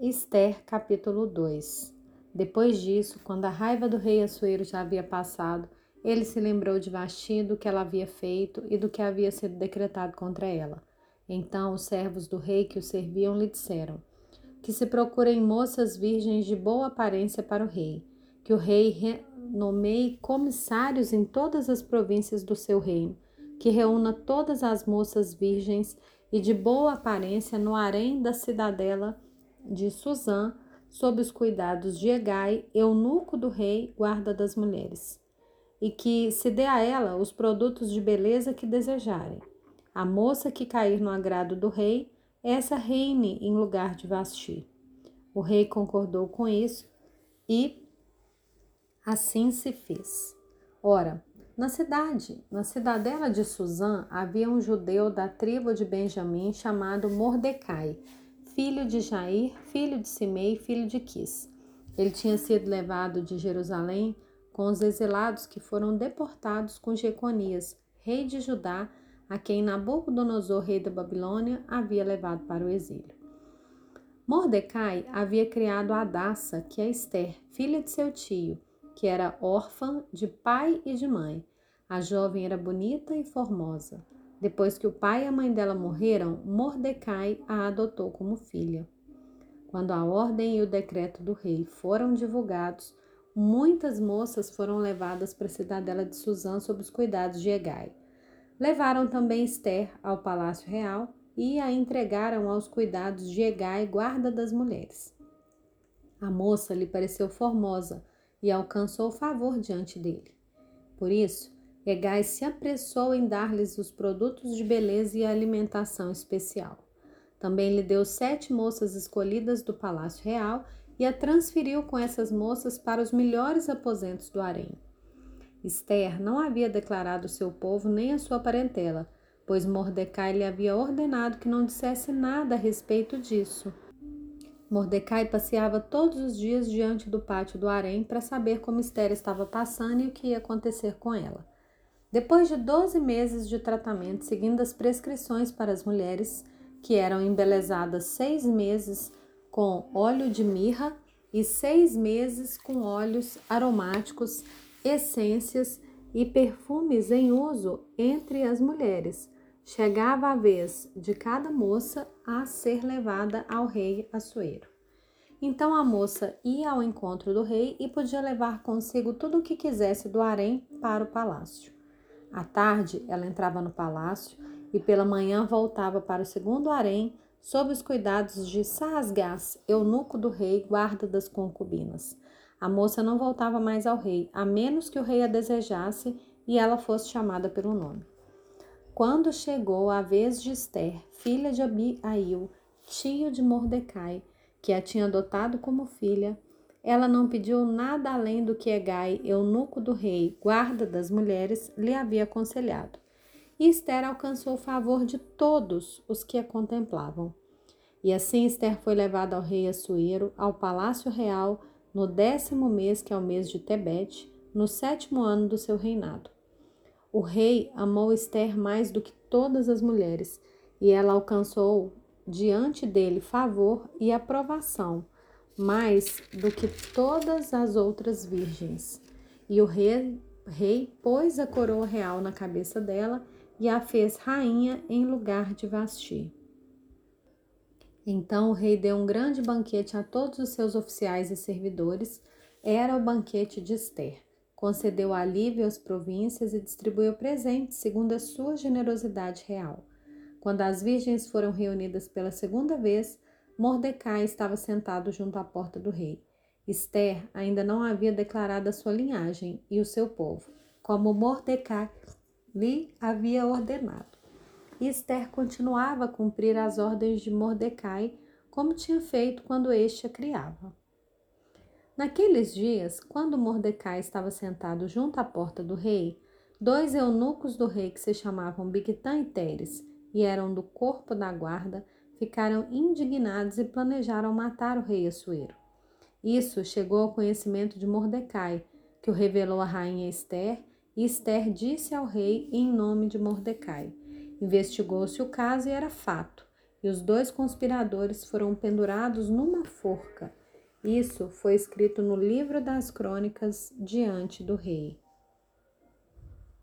Esther, capítulo 2 Depois disso, quando a raiva do rei Assuero já havia passado, ele se lembrou de Vasti do que ela havia feito e do que havia sido decretado contra ela. Então os servos do rei que o serviam lhe disseram: Que se procurem moças virgens de boa aparência para o rei, que o rei nomeie comissários em todas as províncias do seu reino, que reúna todas as moças virgens e de boa aparência no harém da cidadela de Suzã, sob os cuidados de Egai, eunuco do rei, guarda das mulheres, e que se dê a ela os produtos de beleza que desejarem. A moça que cair no agrado do rei, essa reine em lugar de Vasti. O rei concordou com isso e assim se fez. Ora, na cidade, na cidadela de Suzã, havia um judeu da tribo de Benjamim chamado Mordecai, filho de Jair, filho de Simei, filho de Quis. Ele tinha sido levado de Jerusalém com os exilados que foram deportados com Jeconias, rei de Judá, a quem Nabucodonosor, rei da Babilônia, havia levado para o exílio. Mordecai havia criado Adassa, que é Esther, filha de seu tio, que era órfã de pai e de mãe. A jovem era bonita e formosa. Depois que o pai e a mãe dela morreram, Mordecai a adotou como filha. Quando a ordem e o decreto do rei foram divulgados, muitas moças foram levadas para a cidadela de Suzã sob os cuidados de Egai. Levaram também Esther ao palácio real e a entregaram aos cuidados de Egai, guarda das mulheres. A moça lhe pareceu formosa e alcançou favor diante dele. Por isso, Egai se apressou em dar-lhes os produtos de beleza e alimentação especial. Também lhe deu sete moças escolhidas do palácio real e a transferiu com essas moças para os melhores aposentos do harém. Esther não havia declarado seu povo nem a sua parentela, pois Mordecai lhe havia ordenado que não dissesse nada a respeito disso. Mordecai passeava todos os dias diante do pátio do harém para saber como Esther estava passando e o que ia acontecer com ela. Depois de 12 meses de tratamento, seguindo as prescrições para as mulheres, que eram embelezadas seis meses com óleo de mirra e seis meses com óleos aromáticos, essências e perfumes em uso entre as mulheres, chegava a vez de cada moça a ser levada ao rei Assuero. Então a moça ia ao encontro do rei e podia levar consigo tudo o que quisesse do harém para o palácio. À tarde, ela entrava no palácio e pela manhã voltava para o segundo harém, sob os cuidados de Saasgás, eunuco do rei, guarda das concubinas. A moça não voltava mais ao rei, a menos que o rei a desejasse e ela fosse chamada pelo nome. Quando chegou a vez de Esther, filha de Abiail, tio de Mordecai, que a tinha adotado como filha, ela não pediu nada além do que Egai, eunuco do rei, guarda das mulheres, lhe havia aconselhado. E Esther alcançou o favor de todos os que a contemplavam. E assim Esther foi levada ao rei Assuero, ao palácio real, no décimo mês, que é o mês de Tebete, no sétimo ano do seu reinado. O rei amou Esther mais do que todas as mulheres, e ela alcançou diante dele favor e aprovação mais do que todas as outras virgens. E o rei, rei pôs a coroa real na cabeça dela e a fez rainha em lugar de Vasti. Então o rei deu um grande banquete a todos os seus oficiais e servidores. Era o banquete de Esther. Concedeu alívio às províncias e distribuiu presentes segundo a sua generosidade real. Quando as virgens foram reunidas pela segunda vez, Mordecai estava sentado junto à porta do rei. Esther ainda não havia declarado a sua linhagem e o seu povo, como Mordecai lhe havia ordenado. E Esther continuava a cumprir as ordens de Mordecai, como tinha feito quando este a criava. Naqueles dias, quando Mordecai estava sentado junto à porta do rei, dois eunucos do rei que se chamavam Bigtan e Teres e eram do corpo da guarda, ficaram indignados e planejaram matar o rei Assuero. Isso chegou ao conhecimento de Mordecai, que o revelou à rainha Esther, e Esther disse ao rei em nome de Mordecai. Investigou-se o caso e era fato, e os dois conspiradores foram pendurados numa forca. Isso foi escrito no livro das crônicas diante do rei.